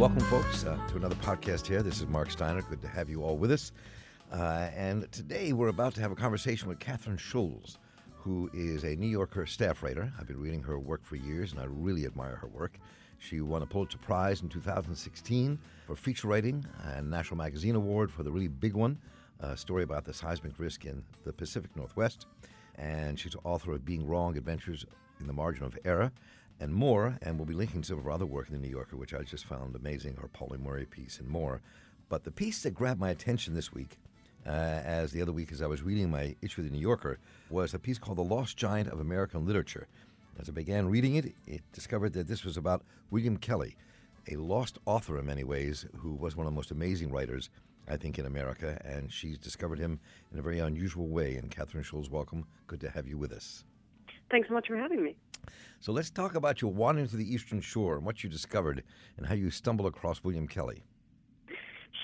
Welcome, folks, uh, to another podcast here. This is Marc Steiner. Good to have you all with us. Uh, and today we're about to have a conversation with Kathryn Schulz, who is a New Yorker staff writer. I've been reading her work for years, and I really admire her work. She won a Pulitzer Prize in 2016 for feature writing and National Magazine Award for the really big one, a story about the seismic risk in the Pacific Northwest. And she's author of Being Wrong Adventures in the Margin of Error and more. And we'll be linking some of her other work in the New Yorker, which I just found amazing, her Pauli Murray piece and more. But the piece that grabbed my attention this week, uh, as the other week as I was reading my issue of the New Yorker, was a piece called The Lost Giant of American Literature. As I began reading it, it discovered that this was about William Kelley, a lost author in many ways, who was one of the most amazing writers, I think, in America. And she's discovered him in a very unusual way. And Kathryn Schulz, welcome. Good to have you with us. Thanks so much for having me. So let's talk about your wandering to the Eastern Shore and what you discovered and how you stumbled across William Kelley.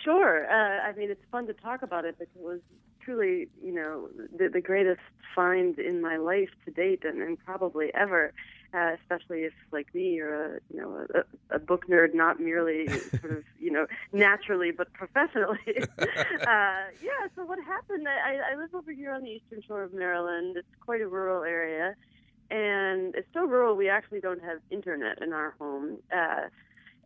Sure. Uh, I mean, it's fun to talk about it because it was truly, you know, the, the greatest find in my life to date and, and probably ever. Uh, especially if, like me, you're a you know a, a book nerd, not merely sort of you know naturally but professionally. uh, yeah. So what happened? I, I live over here on the eastern shore of Maryland. It's quite a rural area, and it's so rural we actually don't have internet in our home. Uh,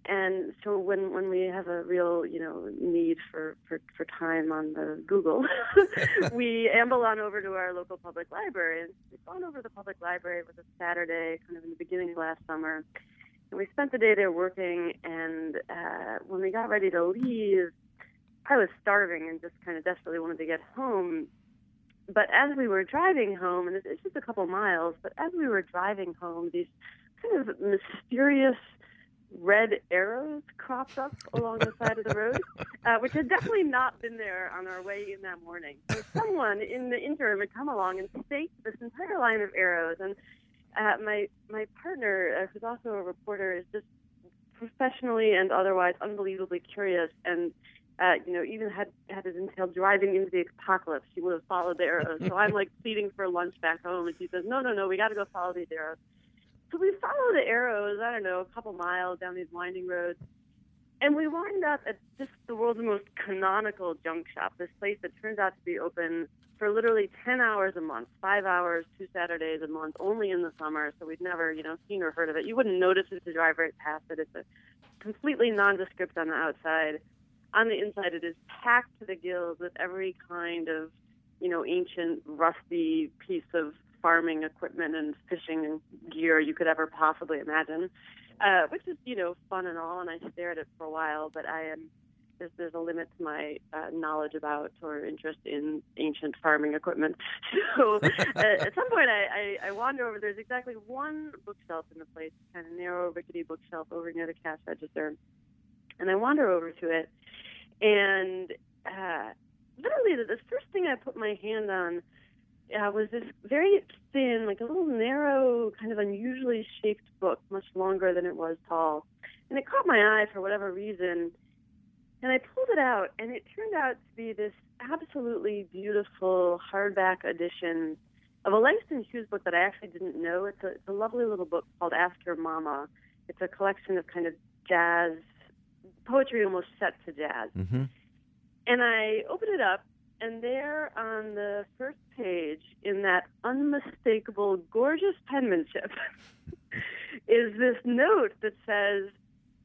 and so when when we have a real you know need for for, for time on the Google, we amble on over to our local public library. And we've gone over to the public library. It was a Saturday, kind of in the beginning of last summer, and we spent the day there working. And uh, when we got ready to leave, I was starving and just kind of desperately wanted to get home. But as we were driving home, and it's just a couple miles, but as we were driving home, these kind of mysterious red arrows cropped up along the side of the road, uh, which had definitely not been there on our way in that morning. So someone in the interim had come along and staked this entire line of arrows. And uh, my my partner, uh, who's also a reporter, is just professionally and otherwise unbelievably curious and. Uh, you know, even had had it entailed driving into the apocalypse, she would have followed the arrows. So I'm like pleading for lunch back home, and she says, "No, no, no, we got to go follow these arrows." So we follow the arrows, I don't know, a couple miles down these winding roads. And we wind up at just the world's most canonical junk shop, this place that turns out to be open for literally 10 hours a month, five hours, two Saturdays a month, only in the summer. So we've never, you know, seen or heard of it. You wouldn't notice it to drive right past it. It's a completely nondescript on the outside. On the inside, it is packed to the gills with every kind of, you know, ancient, rusty piece of farming equipment and fishing gear you could ever possibly imagine, uh, which is you know fun and all. And I stare at it for a while, but I am there's, there's a limit to my uh, knowledge about or interest in ancient farming equipment. So uh, at some point, I, I, I wander over. There's exactly one bookshelf in the place, kind of narrow, rickety bookshelf over near the cash register, and I wander over to it, and uh, literally the first thing I put my hand on uh, was this very thin, like a little narrow, kind of unusually shaped book, much longer than it was tall. And it caught my eye for whatever reason. And I pulled it out, and it turned out to be this absolutely beautiful hardback edition of a Langston Hughes book that I actually didn't know. It's a, it's a lovely little book called Ask Your Mama. It's a collection of kind of jazz poetry, almost set to jazz. Mm-hmm. And I opened it up, and there on the first page, in that unmistakable, gorgeous penmanship, is this note that says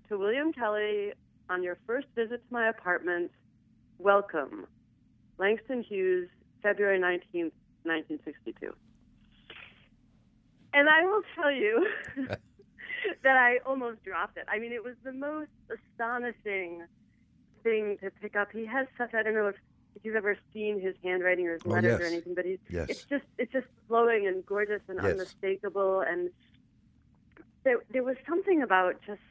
to William Kelley on your first visit to my apartment, welcome, Langston Hughes, February 19th, 1962. And I will tell you that I almost dropped it. I mean, it was the most astonishing thing to pick up. He has such, I don't know if if you've ever seen his handwriting or his Oh, letters yes. or anything, but he's Yes. it's just it's just flowing and gorgeous and Yes. unmistakable and there there was something about just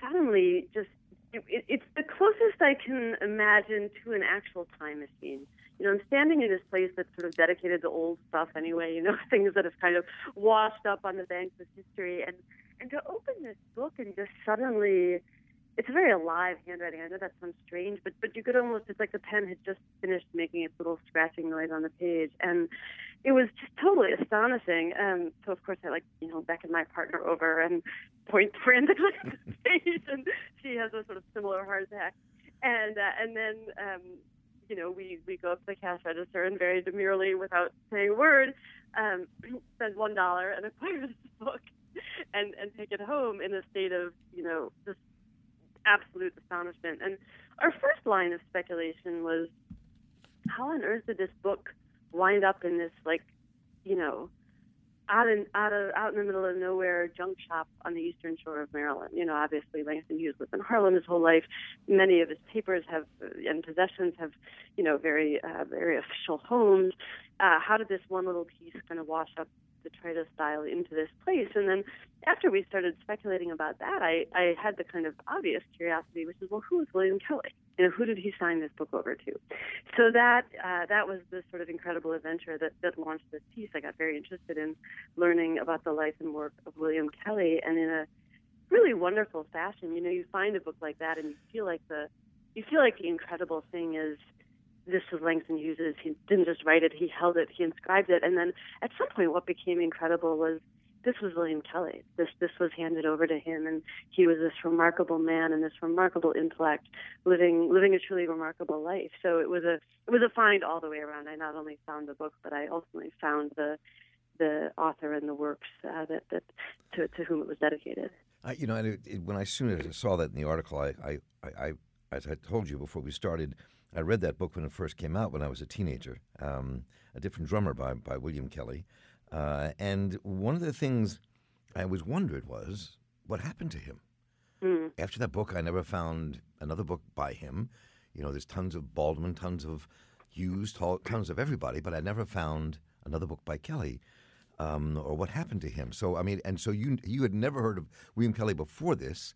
suddenly just it, it, it's the closest I can imagine to an actual time machine. You know, I'm standing in this place that's sort of dedicated to old stuff anyway. You know, things that have kind of washed up on the banks of history, and and to open this book and just suddenly it's a very alive handwriting. I know that sounds strange, but but you could almost it's like the pen had just finished making its little scratching noise on the page, and it was just totally astonishing. Um, so of course I like you know beckon my partner over and point frantically at the page, and she has a sort of similar heart attack, and uh, and then um, you know we we go up to the cash register and very demurely, without saying a word, um, spend one dollar and acquire this book. And, and take it home in a state of you know just absolute astonishment. And our first line of speculation was, how on earth did this book wind up in this like, you know, out in out of out in the middle of nowhere junk shop on the eastern shore of Maryland. You know, obviously Langston Hughes lived in Harlem his whole life. Many of his papers have and possessions have, you know, very uh, very official homes. Uh, how did this one little piece kind of wash up detritus style into this place. And then after we started speculating about that, I, I had the kind of obvious curiosity, which is, well, who is William Kelley? You know, who did he sign this book over to? So that uh, that was the sort of incredible adventure that, that launched this piece. I got very interested in learning about the life and work of William Kelley, and in a really wonderful fashion. You know, you find a book like that, and you feel like the you feel like the incredible thing is this is Langston Hughes's. He didn't just write it; he held it, he inscribed it, and then at some point, what became incredible was this was William Kelley. This this was handed over to him, and he was this remarkable man and this remarkable intellect, living living a truly remarkable life. So it was a it was a find all the way around. I not only found the book, but I ultimately found the the author and the works uh, that that to, to whom it was dedicated. Uh, you know, it, it, when I soon as I saw that in the article, I, I, I, I as I told you before we started, I read that book when it first came out when I was a teenager, um, A Different Drummer by, by William Kelley. Uh, and one of the things I always wondered was what happened to him? Mm. After that book, I never found another book by him. You know, there's tons of Baldwin, tons of Hughes, tons of everybody, but I never found another book by Kelley. Um, or what happened to him? So I mean, and so you you had never heard of William Kelley before this,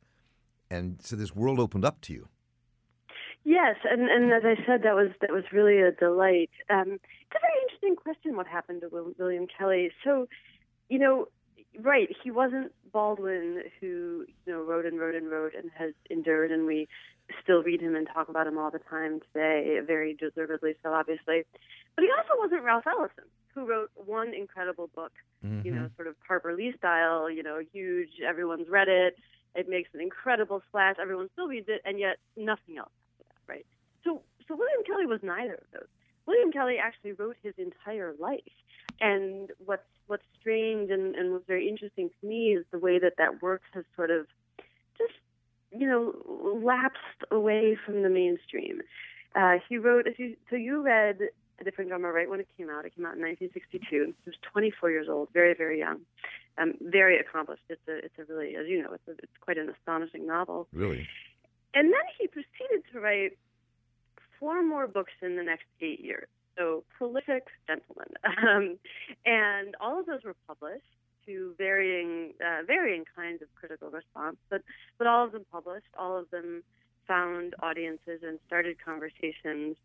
and so this world opened up to you. Yes, and, and as I said, that was that was really a delight. Um, it's a very interesting question. What happened to William Kelley? So, you know, right, he wasn't Baldwin who you know wrote and wrote and wrote and has endured, and we still read him and talk about him all the time today, very deservedly so, obviously. But he also wasn't Ralph Ellison, who wrote one incredible book, mm-hmm. you know, mm-hmm. sort of Harper Lee style, you know, huge, everyone's read it. It makes an incredible splash. Everyone still reads it, and yet nothing else right? So, so William Kelley was neither of those. William Kelley actually wrote his entire life, and what's what's strange and, and what's very interesting to me is the way that that work has sort of just you know lapsed away from the mainstream. Uh, he wrote, you, so you read A Different Drummer right when it came out. It came out in 1962. He was 24 years old, very, very young, um, very accomplished. It's a, it's a really, as you know, it's, a, it's quite an astonishing novel. Really? And then he proceeded to write four more books in the next eight years. So, prolific gentleman. Um, and all of those were published to varying, uh, varying kinds of critical response, but, but all of them published, all of them found audiences and started conversations.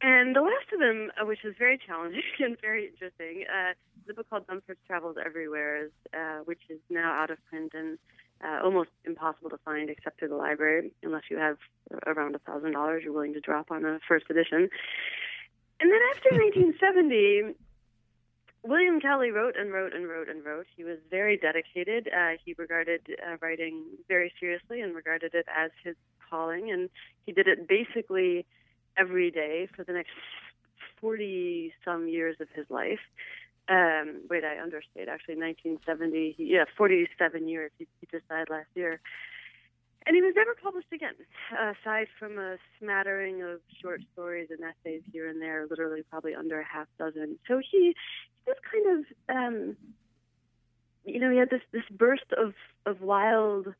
And the last of them, uh, which is very challenging and very interesting, uh, the book called Dunfords Travels Everywhere, uh, which is now out of print and uh, almost impossible to find except through the library, unless you have around a thousand dollars you're willing to drop on a first edition. And then after 1970, William Kelley wrote and wrote and wrote and wrote. He was very dedicated. Uh, he regarded uh, writing very seriously and regarded it as his calling, and he did it basically every day for the next 40 some years of his life um, wait, I understate. Actually, 1970. Yeah, 47 years. He, he just died last year, and he was never published again, aside from a smattering of short stories and essays here and there. Literally, probably under a half dozen. So he, he was kind of, um, you know, he had this this burst of of wild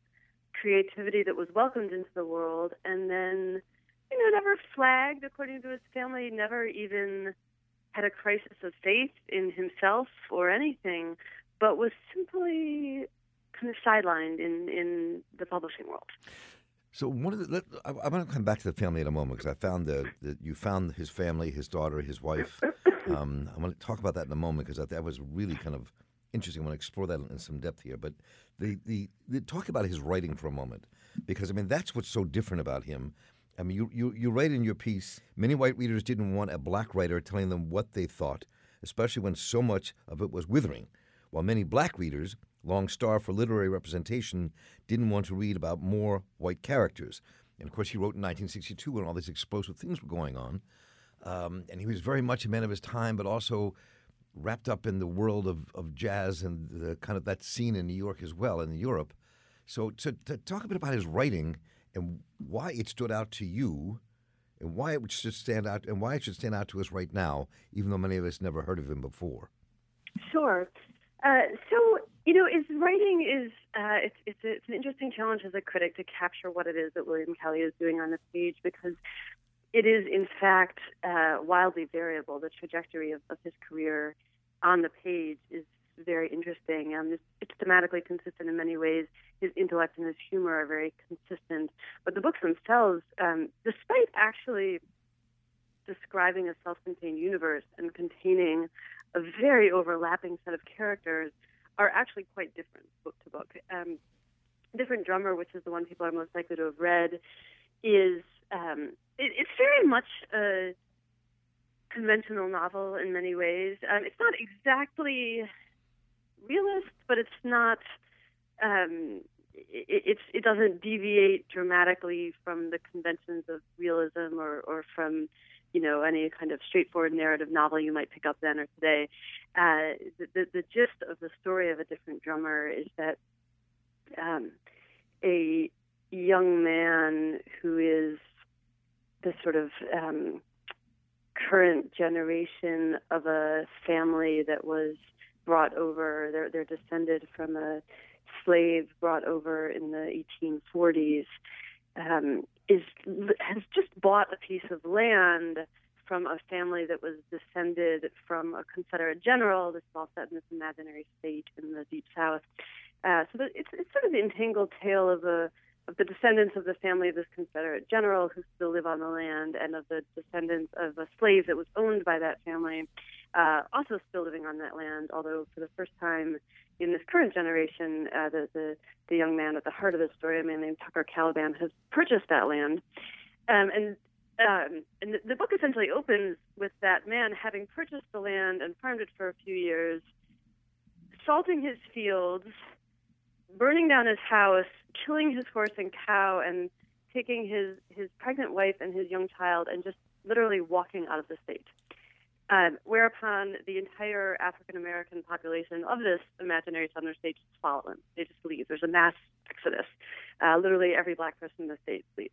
creativity that was welcomed into the world, and then, you know, never flagged. According to his family, never even had a crisis of faith in himself or anything, but was simply kind of sidelined in, in the publishing world. So one of the, let, I, I want to come back to the family in a moment because I found that you found his family, his daughter, his wife. Um, I want to talk about that in a moment because that, that was really kind of interesting. I want to explore that in some depth here. But the, the, the talk about his writing for a moment, because I mean that's what's so different about him. I mean, you, you, you write in your piece, many white readers didn't want a black writer telling them what they thought, especially when so much of it was withering, while many black readers, long starved for literary representation, didn't want to read about more white characters. And of course, he wrote in 1962 when all these explosive things were going on. Um, and he was very much a man of his time, but also wrapped up in the world of, of jazz and the kind of that scene in New York as well, in Europe. So, to, to talk a bit about his writing and why it stood out to you, and why it should stand out, and why it should stand out to us right now, even though many of us never heard of him before. Sure. Uh, so you know, his writing is uh, it's it's, it's an interesting challenge as a critic to capture what it is that William Kelley is doing on the page because it is in fact uh, wildly variable. The trajectory of, of his career on the page is very interesting. Um, it's, it's thematically consistent in many ways. His intellect and his humor are very consistent. But the books themselves, um, despite actually describing a self-contained universe and containing a very overlapping set of characters, are actually quite different book to book. Um, Different Drummer, which is the one people are most likely to have read, is um, it, it's very much a conventional novel in many ways. Um, it's not exactly realist, but it's not. Um, it, it doesn't deviate dramatically from the conventions of realism or or from you know any kind of straightforward narrative novel you might pick up then or today. Uh, the, the the gist of the story of a different drummer is that um, a young man who is the sort of um, current generation of a family that was brought over. They're they're descended from a slave brought over in the 1840s. Um, is has just bought a piece of land from a family that was descended from a Confederate general. This is all set in this imaginary state in the deep South. Uh, so it's it's sort of the entangled tale of a of the descendants of the family of this Confederate general who still live on the land, and of the descendants of a slave that was owned by that family, uh, also still living on that land. Although for the first time in this current generation, uh, the, the the young man at the heart of the story, a man named Tucker Caliban, has purchased that land, um, and um, and the, the book essentially opens with that man having purchased the land and farmed it for a few years, salting his fields, burning down his house, killing his horse and cow, and taking his his pregnant wife and his young child, and just literally walking out of the state. Um, whereupon the entire African American population of this imaginary southern state just follow him. They just leave. There's a mass exodus. Uh, literally every black person in the state leaves.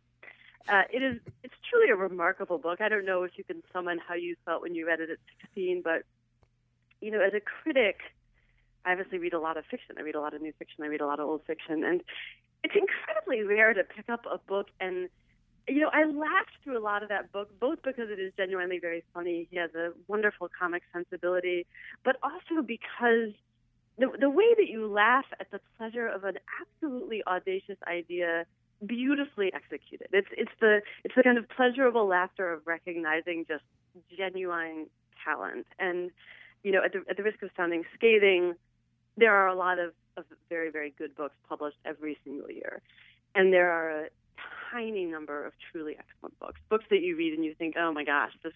Uh, it is it's truly a remarkable book. I don't know if you can summon how you felt when you read it at 16, but you know, as a critic, I obviously read a lot of fiction. I read a lot of new fiction. I read a lot of old fiction, and it's incredibly rare to pick up a book and you know, I laughed through a lot of that book, both because it is genuinely very funny. He has a wonderful comic sensibility, but also because the the way that you laugh at the pleasure of an absolutely audacious idea beautifully executed. It's it's the it's the kind of pleasurable laughter of recognizing just genuine talent. And you know, at the at the risk of sounding scathing, there are a lot of, of very, very good books published every single year. And there are tiny number of truly excellent books. Books that you read and you think, oh my gosh, this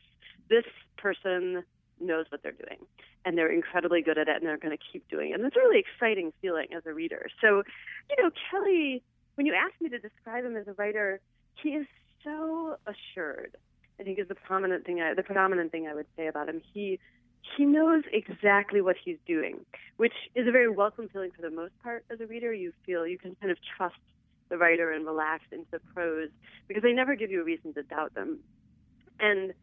this person knows what they're doing. And they're incredibly good at it and they're gonna keep doing it. And it's a really exciting feeling as a reader. So, you know, Kelley, when you ask me to describe him as a writer, he is so assured. I think is the prominent thing I, the predominant thing I would say about him. He he knows exactly what he's doing, which is a very welcome feeling for the most part as a reader. You feel you can kind of trust the writer and relax into the prose because they never give you a reason to doubt them. And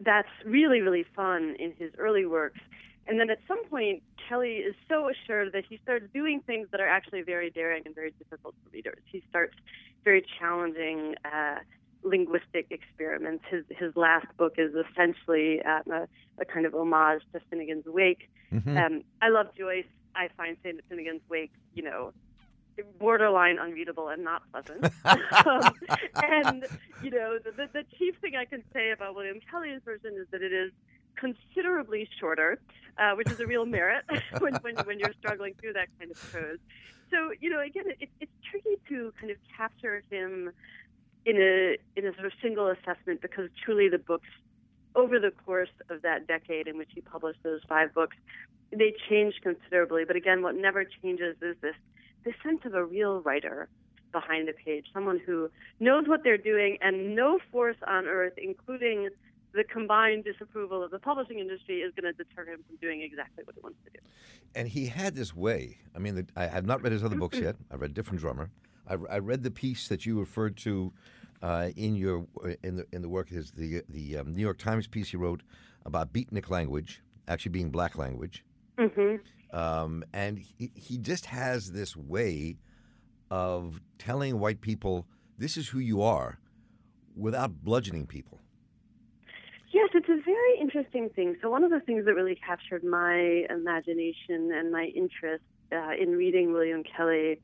that's really, really fun in his early works. And then at some point, Kelley is so assured that he starts doing things that are actually very daring and very difficult for readers. He starts very challenging uh, linguistic experiments. His his last book is essentially um, a, a, kind of homage to Finnegans Wake. Mm-hmm. Um, I love Joyce. I find Finnegans Wake, you know, borderline unreadable and not pleasant. um, and you know, the, the, the chief thing I can say about William Kelley's version is that it is considerably shorter, uh, which is a real merit when, when, when you're struggling through that kind of prose. So, you know, again, it, it's tricky to kind of capture him in a in a sort of single assessment because truly the books over the course of that decade in which he published those five books, they changed considerably. But again, what never changes is this this sense of a real writer behind the page, someone who knows what they're doing, and no force on earth, including the combined disapproval of the publishing industry, is going to deter him from doing exactly what he wants to do. And he had this way. I mean, the, I have not read his other books yet. I read Different Drummer. I, I read the piece that you referred to uh, in your in the in the work is the the um, New York Times piece he wrote about beatnik language actually being black language. Mm-hmm. Um, and he, he just has this way of telling white people this is who you are without bludgeoning people. Yes, it's a very interesting thing. So, one of the things that really captured my imagination and my interest uh, in reading William Kelley,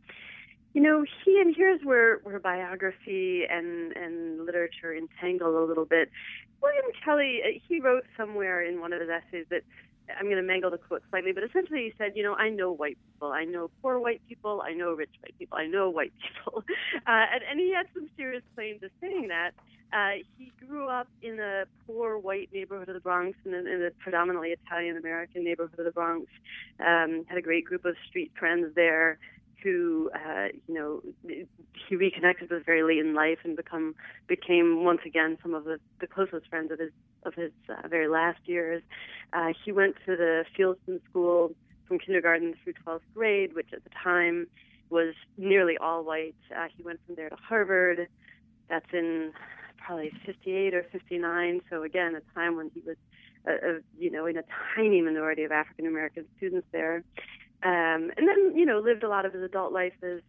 you know, he and here's where, where biography and, and literature entangle a little bit. William Kelley, uh, he wrote somewhere in one of his essays that I'm going to mangle the quote slightly, but essentially he said, you know, I know white people. I know poor white people. I know rich white people. I know white people. Uh, and, and he had some serious claim to saying that. Uh, he grew up in a poor white neighborhood of the Bronx, in a, in a predominantly Italian American neighborhood of the Bronx. Um, had a great group of street friends there who, uh, you know, he reconnected with very late in life and become became once again some of the, the closest friends of his of his uh, very last years. Uh, he went to the Fieldston School from kindergarten through 12th grade, which at the time was nearly all white. Uh, he went from there to Harvard. That's in probably 58 or 59. So again, a time when he was, uh, uh, you know, in a tiny minority of African American students there. Um, and then, you know, lived a lot of his adult life as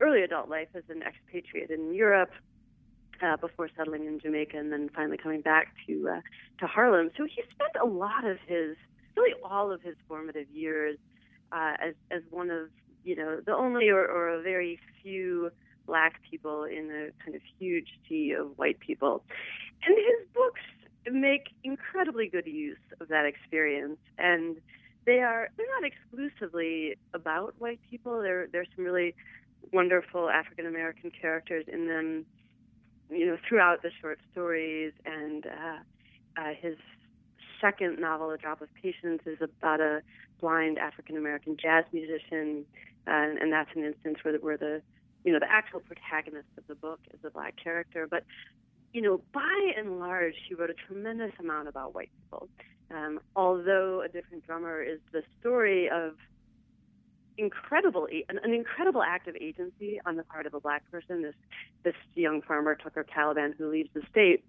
early adult life as an expatriate in Europe uh, before settling in Jamaica and then finally coming back to uh, to Harlem. So he spent a lot of his, really all of his formative years uh, as as one of you know the only or, or a very few black people in a kind of huge sea of white people, and his books make incredibly good use of that experience and they are they're not exclusively about white people. There there's some really wonderful African American characters in them, you know, throughout the short stories. And uh, uh, his second novel, A Drop of Patience, is about a blind African American jazz musician, and, and that's an instance where the, where the you know the actual protagonist of the book is a black character, but you know, by and large, she wrote a tremendous amount about white people. Um, although a different drummer is the story of incredible an, an, incredible act of agency on the part of a black person. This this young farmer Tucker Caliban who leaves the state.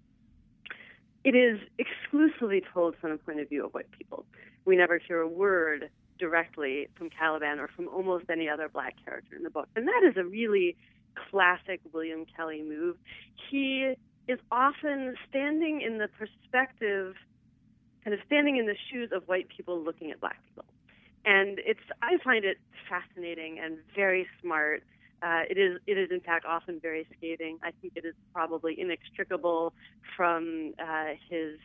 It is exclusively told from the point of view of white people. We never hear a word directly from Caliban or from almost any other black character in the book, and that is a really classic William Kelley move. He is often standing in the perspective, kind of standing in the shoes of white people looking at black people. And it's I find it fascinating and very smart. Uh, it is it is in fact often very scathing. I think it is probably inextricable from uh, his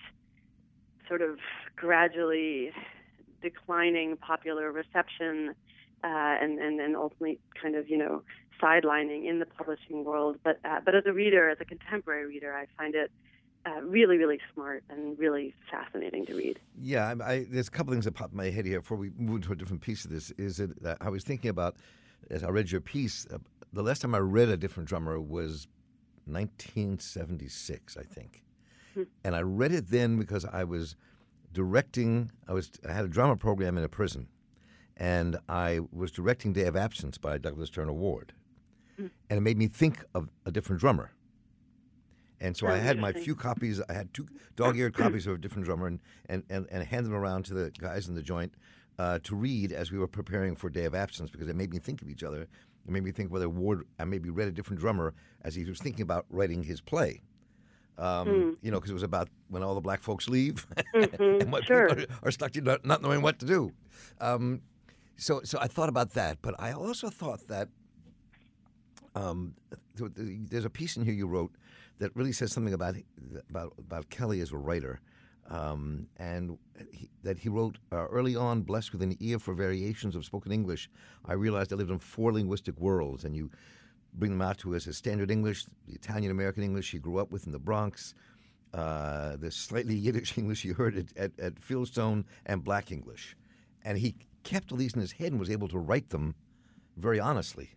sort of gradually declining popular reception uh, and, and and ultimately kind of you know sidelining in the publishing world. But uh, but as a reader, as a contemporary reader, I find it uh, really, really smart and really fascinating to read. Yeah, I, I, there's a couple things that popped in my head here before we move to a different piece of this. Is that I was thinking about as I read your piece. Uh, the last time I read a different drummer was 1976, I think, hmm. and I read it then because I was directing. I was I had a drama program in a prison, and I was directing Day of Absence by Douglas Turner Ward mm. and it made me think of a different drummer. And so oh, I had my few copies. I had two dog-eared copies of a different drummer, and and and, and handed them around to the guys in the joint uh, to read as we were preparing for Day of Absence because it made me think of each other. It made me think whether Ward I maybe read a different drummer as he was thinking about writing his play. Um, mm. You know, because it was about when all the black folks leave mm-hmm. and what sure. people are, are, stuck to not, not knowing what to do. Um, so, so I thought about that, but I also thought that um, there's a piece in here you wrote that really says something about about about Kelley as a writer. um, and he, that he wrote uh, early on, blessed with an ear for variations of spoken English. I realized I lived in four linguistic worlds, and you bring them out to us as standard English, the Italian American English he grew up with in the Bronx, uh, the slightly Yiddish English he heard at, at, at Fieldston, and Black English. And he kept all these in his head and was able to write them very honestly.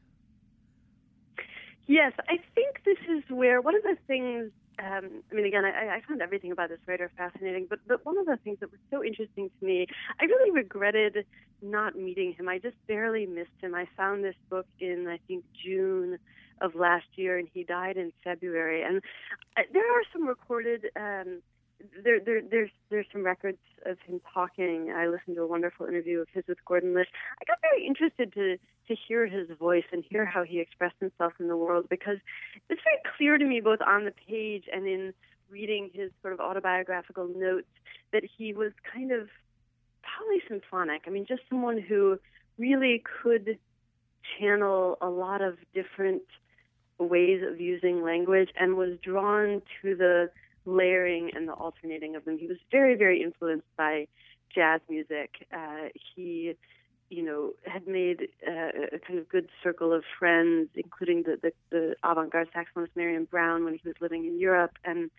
Yes, I think this is where one of the things um, I mean, again, I, I found everything about this writer fascinating, but, but one of the things that was so interesting to me, I really regretted not meeting him. I just barely missed him. I found this book in, I think, June of last year, and he died in February. And uh, there are some recorded um, there, there, there's there's some records of him talking. I listened to a wonderful interview of his with Gordon Lish. I got very interested to to hear his voice and hear how he expressed himself in the world because it's very clear to me both on the page and in reading his sort of autobiographical notes that he was kind of polysymphonic. I mean, just someone who really could channel a lot of different ways of using language and was drawn to the layering and the alternating of them. He was very, very influenced by jazz music. Uh, he, you know, had made uh, a kind of good circle of friends, including the, the, the avant-garde saxophonist Marion Brown when he was living in Europe, and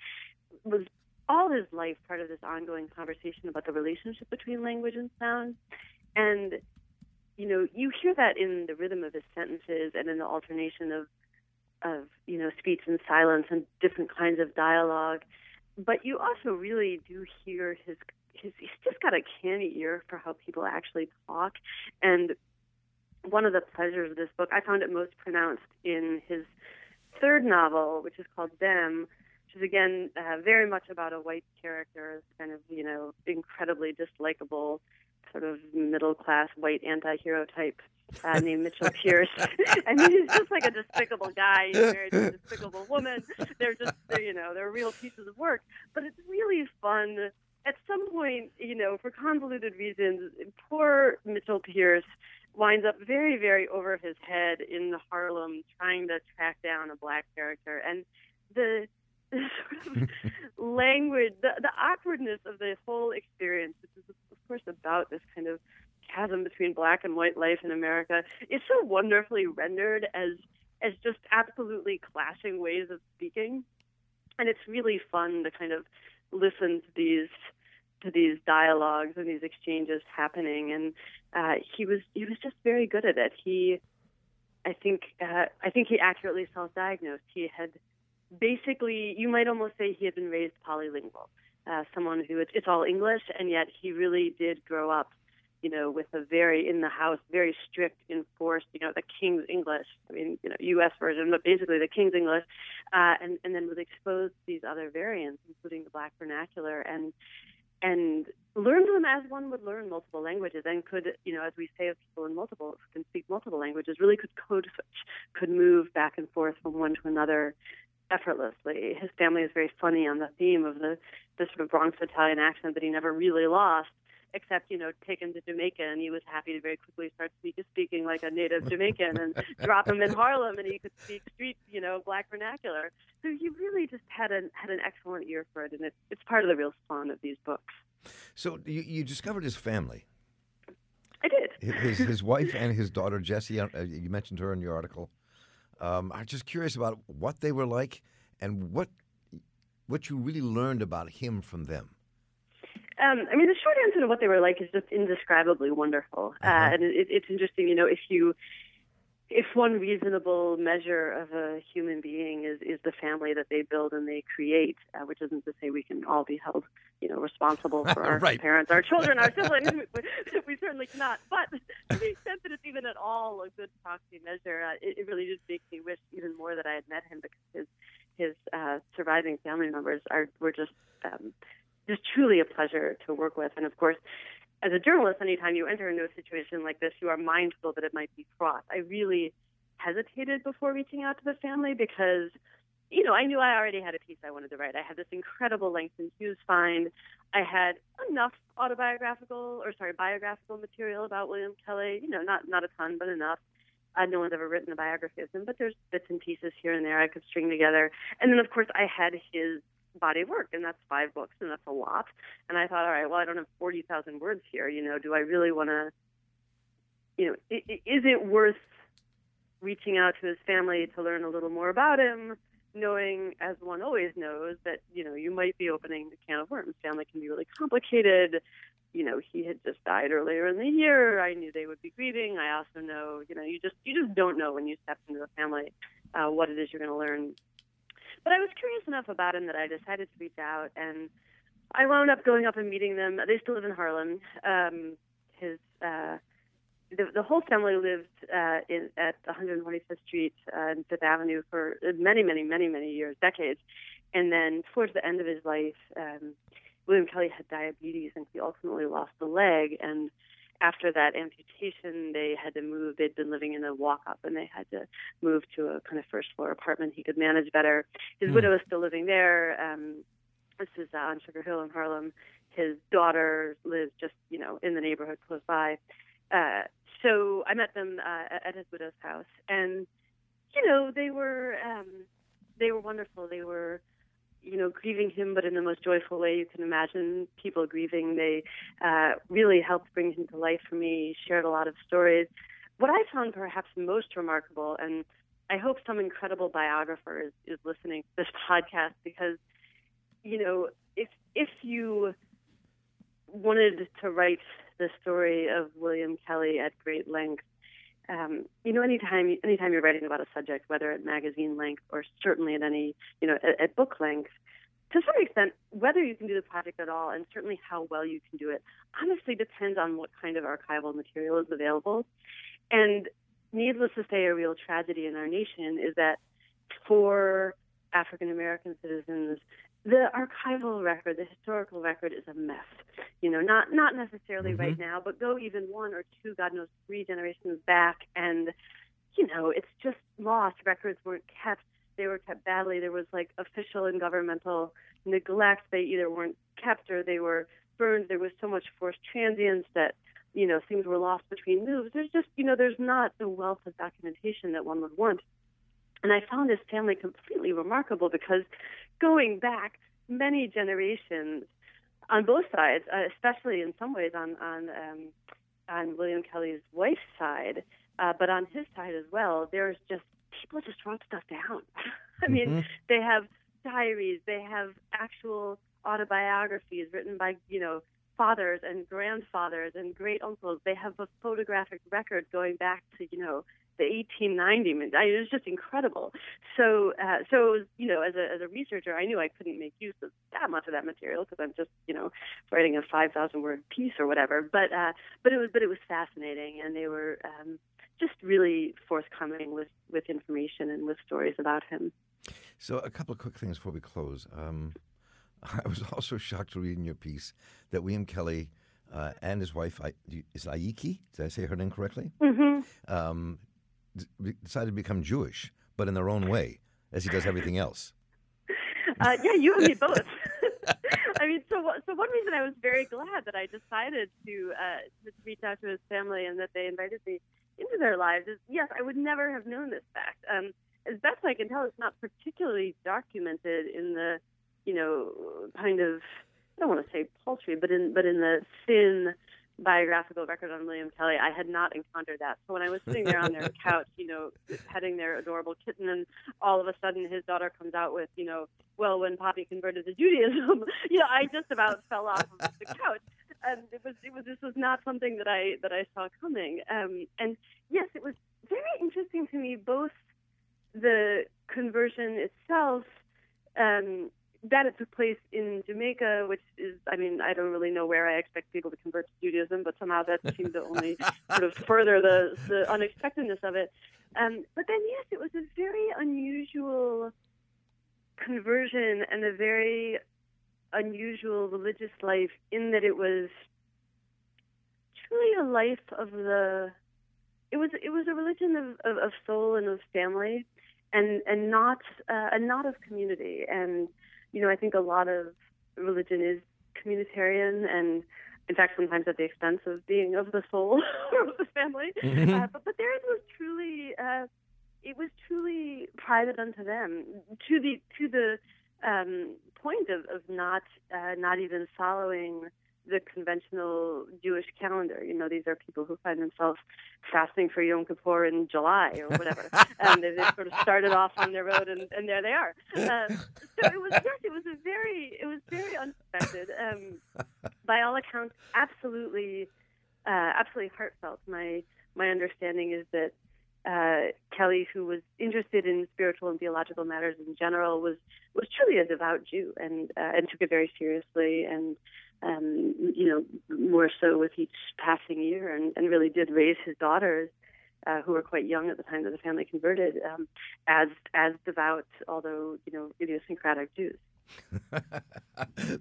was all his life part of this ongoing conversation about the relationship between language and sound. And you know, you hear that in the rhythm of his sentences and in the alternation of of you know speech and silence and different kinds of dialogue. But you also really do hear his his he's just got a canny ear for how people actually talk. And one of the pleasures of this book i found it most pronounced in his third novel which is called them which is again uh, very much about a white character kind of you know incredibly dislikable sort of middle class white anti-hero type uh, named Mitchell Pierce. I mean, he's just like a despicable guy. He's married to a despicable woman. They're just, they're, you know, they're real pieces of work. But it's really fun. At some point, you know, for convoluted reasons, poor Mitchell Pierce winds up very, very over his head in Harlem trying to track down a black character. And the sort of language, the, the awkwardness of the whole experience, which is, of course, about this kind of chasm between black and white life in America is so wonderfully rendered as as just absolutely clashing ways of speaking. And it's really fun to kind of listen to these to these dialogues and these exchanges happening and uh, he was he was just very good at it. He I think uh, I think he accurately self-diagnosed. He had basically you might almost say he had been raised polylingual. Uh, someone who it's, it's all English, and yet he really did grow up you know, with a very in the house, very strict, enforced, you know, the King's English. I mean, you know, U.S. version, but basically the King's English, uh, and and then was exposed to these other variants, including the Black vernacular, and and learned them as one would learn multiple languages, and could, you know, as we say of people in multiple can speak multiple languages, really could code switch, could move back and forth from one to another effortlessly. His family is very funny on the theme of the the sort of Bronx Italian accent that he never really lost except you know take him to Jamaica and he was happy to very quickly start speak, speaking like a native Jamaican and drop him in Harlem and he could speak street you know black vernacular. So he really just had an had an excellent ear for it, and it's it's part of the real fun of these books. So you, you discovered his family. I did. His his wife and his daughter Jessie. Uh, you mentioned her in your article. Um, I'm just curious about what they were like and what what you really learned about him from them. Um, I mean, the short answer to what they were like is just indescribably wonderful, uh, uh-huh. and it, it's interesting. You know, if you if one reasonable measure of a human being is is the family that they build and they create, uh, which isn't to say we can all be held, you know, responsible for our right. parents, our children, our siblings. we, we certainly cannot. But to the extent that it's even at all a good proxy measure, uh, it, it really just makes me wish even more that I had met him because his his uh, surviving family members are were just um, just truly a pleasure to work with. And of course, as a journalist, anytime you enter into a situation like this, you are mindful that it might be fraught. I really hesitated before reaching out to the family because, you know, I knew I already had a piece I wanted to write. I had this incredible Langston Hughes find. I had enough autobiographical or sorry biographical material about William Kelley. You know, not not a ton, but enough. Uh, no one's ever written a biography of him, but there's bits and pieces here and there I could string together. And then, of course, I had his body of work, and that's five books, and that's a lot. And I thought, all right, well, I don't have forty thousand words here. You know, do I really want to? You know, is it worth reaching out to his family to learn a little more about him? knowing, as one always knows, that you know you might be opening the can of worms. Family can be really complicated. You know, he had just died earlier in the year. I knew they would be grieving. I also know, you know, you just you just don't know when you step into a family uh, what it is you're going to learn. But I was curious enough about him that I decided to reach out, and I wound up going up and meeting them. They still live in Harlem. Um, his uh, the, the whole family lived uh, in, at 125th Street uh, and Fifth Avenue for many, many, many, many years, decades. And then towards the end of his life, um, William Kelley had diabetes and he ultimately lost the leg. And after that amputation, they had to move. They'd been living in a walk up and they had to move to a kind of first floor apartment he could manage better. His mm. widow is still living there. Um, this is uh, on Sugar Hill in Harlem. His daughter lives just, you know, in the neighborhood close by. Uh, so I met them uh, at his widow's house, and you know they were um, they were wonderful. They were you know grieving him, but in the most joyful way you can imagine people grieving. They uh, really helped bring him to life for me. Shared a lot of stories. What I found perhaps most remarkable, and I hope some incredible biographer is, is listening to this podcast because you know if if you wanted to write the story of William Kelley at great length. Um, you know, anytime anytime you're writing about a subject, whether at magazine length or certainly at any, you know, at, at book length, to some extent, whether you can do the project at all, and certainly how well you can do it, honestly depends on what kind of archival material is available. And needless to say, a real tragedy in our nation is that for African American citizens, the archival record, the historical record is a mess. You know, not not necessarily mm-hmm. right now, but go even one or two, God knows, three generations back, and you know, it's just lost. Records weren't kept; they were kept badly. There was like official and governmental neglect. They either weren't kept or they were burned. There was so much forced transience that you know things were lost between moves. There's just you know, there's not the wealth of documentation that one would want. And I found this family completely remarkable because going back many generations on both sides, uh, especially in some ways on on um, on William Kelley's wife's side, uh, but on his side as well. There's just people just wrote stuff down. I mean, mm-hmm. they have diaries, they have actual autobiographies written by you know fathers and grandfathers and great uncles. They have a photographic record going back to you know the 1890. it was just incredible. So, uh, so was, you know, as a as a researcher, I knew I couldn't make use of that much of that material because I'm just you know writing a 5,000 word piece or whatever. But uh, but it was but it was fascinating, and they were um, just really forthcoming with with information and with stories about him. So, a couple of quick things before we close. Um, I was also shocked to read in your piece that William Kelley. Uh, and his wife is Aiki. Did I say her name correctly? Mm-hmm. Um, decided to become Jewish, but in their own way, as he does everything else. Uh, yeah, you and me both. I mean, so so one reason I was very glad that I decided to, uh, to reach out to his family and that they invited me into their lives is yes, I would never have known this fact. Um, as best I can tell, it's not particularly documented in the, you know, kind of I don't want to say paltry, but in but in the thin biographical record on William Kelley, I had not encountered that. So when I was sitting there on their couch, you know, petting their adorable kitten, and all of a sudden his daughter comes out with, you know, well, when Poppy converted to Judaism, you know, I just about fell off of the couch. And it was, it was, this was not something that I that I saw coming. Um, and yes, it was very interesting to me, both the conversion itself. Um, that it took place in Jamaica, which is, I mean, I don't really know where I expect people to convert to Judaism, but somehow that seemed to only sort of further the, the unexpectedness of it. Um, but then, yes, it was a very unusual conversion and a very unusual religious life in that it was truly a life of the. It was it was a religion of, of, of soul and of family, and and not uh, and not of community and you know, I think a lot of religion is communitarian and in fact sometimes at the expense of being of the soul or of the family mm-hmm. uh, but but theirs was truly uh, it was truly private unto them to the to the um, point of, of not uh, not even following the conventional Jewish calendar. You know, these are people who find themselves fasting for Yom Kippur in July or whatever. and they, they sort of started off on their road, and, and there they are. Uh, so it was yes, it was a very it was very unexpected. Um, by all accounts, absolutely, uh, absolutely heartfelt. My my understanding is that uh, Kelley, who was interested in spiritual and theological matters in general, was was truly a devout Jew and uh, and took it very seriously and um, you know more so with each passing year and, and really did raise his daughters. Uh, who were quite young at the time that the family converted, um, as as devout, although you know idiosyncratic Jews.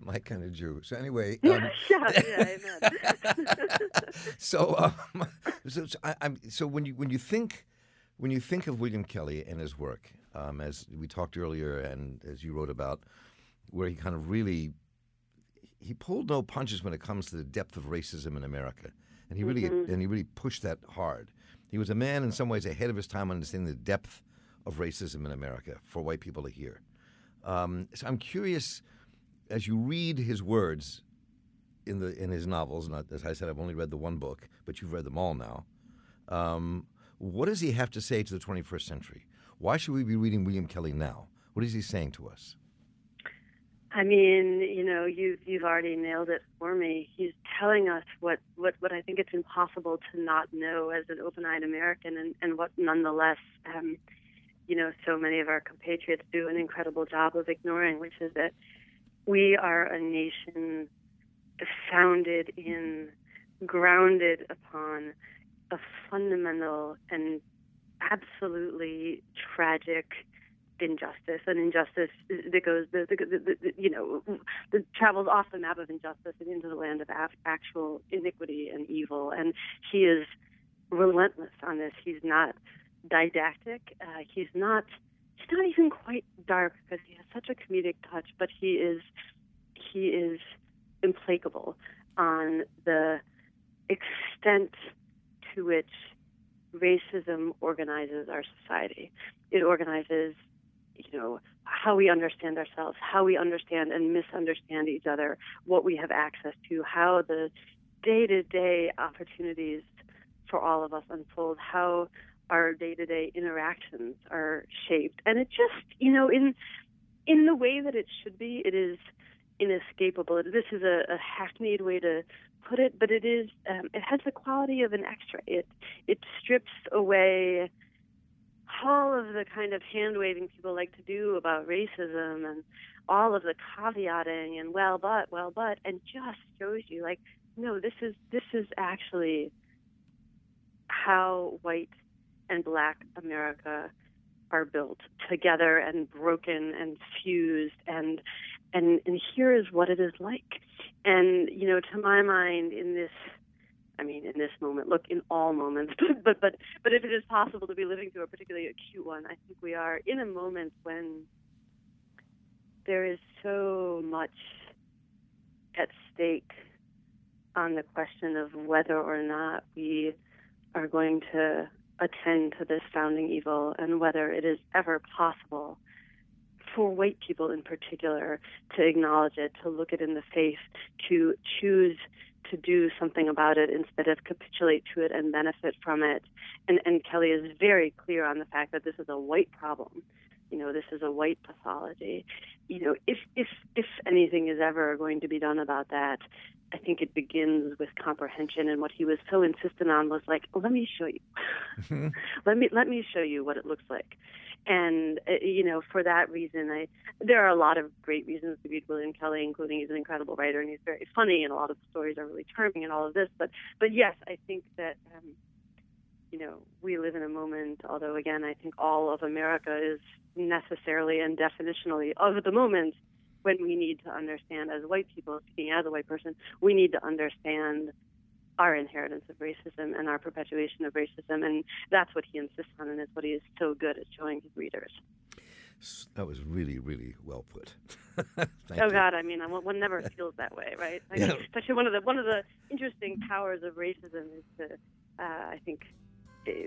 My kind of Jew. So anyway, um, yeah, so, um, so, so, I, so when you when you think when you think of William Kelley and his work, um, as we talked earlier, and as you wrote about, where he kind of really he pulled no punches when it comes to the depth of racism in America, and he really mm-hmm. and he really pushed that hard. He was a man in some ways ahead of his time, understanding the depth of racism in America for white people to hear. Um, so I'm curious, as you read his words in the in his novels. Not as I said, I've only read the one book, but you've read them all now. Um, what does he have to say to the 21st century? Why should we be reading William Kelley now? What is he saying to us? I mean, you know, you've you've already nailed it for me. He's telling us what what what I think it's impossible to not know as an open-eyed American, and and what nonetheless, um, you know, so many of our compatriots do an incredible job of ignoring, which is that we are a nation founded in, grounded upon a fundamental and absolutely tragic injustice, an injustice that goes, the, the, the, the, you know, that travels off the map of injustice and into the land of actual iniquity and evil. And he is relentless on this. He's not didactic. Uh, he's not. He's not even quite dark because he has such a comedic touch, but he is. He is implacable on the extent to which racism organizes our society. It organizes, you know, how we understand ourselves, how we understand and misunderstand each other, what we have access to, how the day-to-day opportunities for all of us unfold, how our day-to-day interactions are shaped. And it just, you know, in in the way that it should be, it is inescapable. This is a, a hackneyed way to put it, but it is um, it has the quality of an X-ray. It it strips away all of the kind of hand waving people like to do about racism and all of the caveating and well but well but and just shows you like no this is this is actually how white and black America are built together and broken and fused and and and here is what it is like. And you know to my mind in this I mean, in this moment, look, in all moments, but, but but but if it is possible to be living through a particularly acute one, I think we are in a moment when there is so much at stake on the question of whether or not we are going to attend to this founding evil and whether it is ever possible for white people in particular to acknowledge it, to look it in the face, to choose to do something about it instead of capitulate to it and benefit from it. And, and Kelley is very clear on the fact that this is a white problem. You know, this is a white pathology. You know, if if if anything is ever going to be done about that, I think it begins with comprehension. And what he was so insistent on was like, let me show you. let me let me show you what it looks like and uh, you know for that reason i there are a lot of great reasons to read william kelley including he's an incredible writer and he's very funny and a lot of the stories are really charming and all of this but but yes i think that um you know we live in a moment although again i think all of america is necessarily and definitionally of the moment when we need to understand as white people speaking as a white person we need to understand our inheritance of racism and our perpetuation of racism. And that's what he insists on, and it's what he is so good at showing his readers. That was really, really well put. oh you. God, I mean, one never feels that way, right? I mean, yeah. Especially one of the one of the interesting powers of racism is to, uh, I think,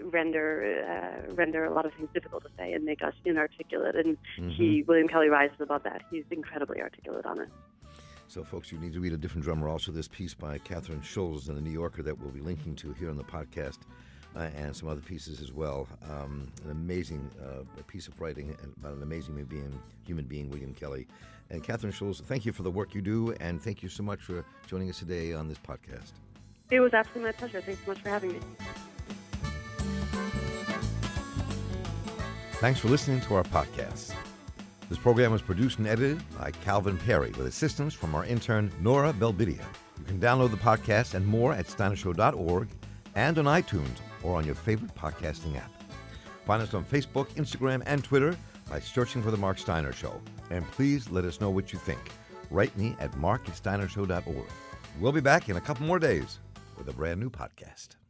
render uh, render a lot of things difficult to say and make us inarticulate. And mm-hmm. he, William Kelley, rises above that. He's incredibly articulate on it. So, folks, you need to read a different drummer. Also, this piece by Kathryn Schulz in the New Yorker that we'll be linking to here on the podcast. Uh, and some other pieces as well. Um, an amazing uh, piece of writing about an amazing human being, human being, William Kelley. And Kathryn Schulz, thank you for the work you do, and thank you so much for joining us today on this podcast. It was absolutely my pleasure. Thanks so much for having me. Thanks for listening to our podcast. This program was produced and edited by Calvin Perry with assistance from our intern, Nora Belbidia. You can download the podcast and more at steinershow.org and on iTunes or on your favorite podcasting app. Find us on Facebook, Instagram, and Twitter by searching for The Marc Steiner Show. And please let us know what you think. Write me at mark at steinershow.org. We'll be back in a couple more days with a brand new podcast.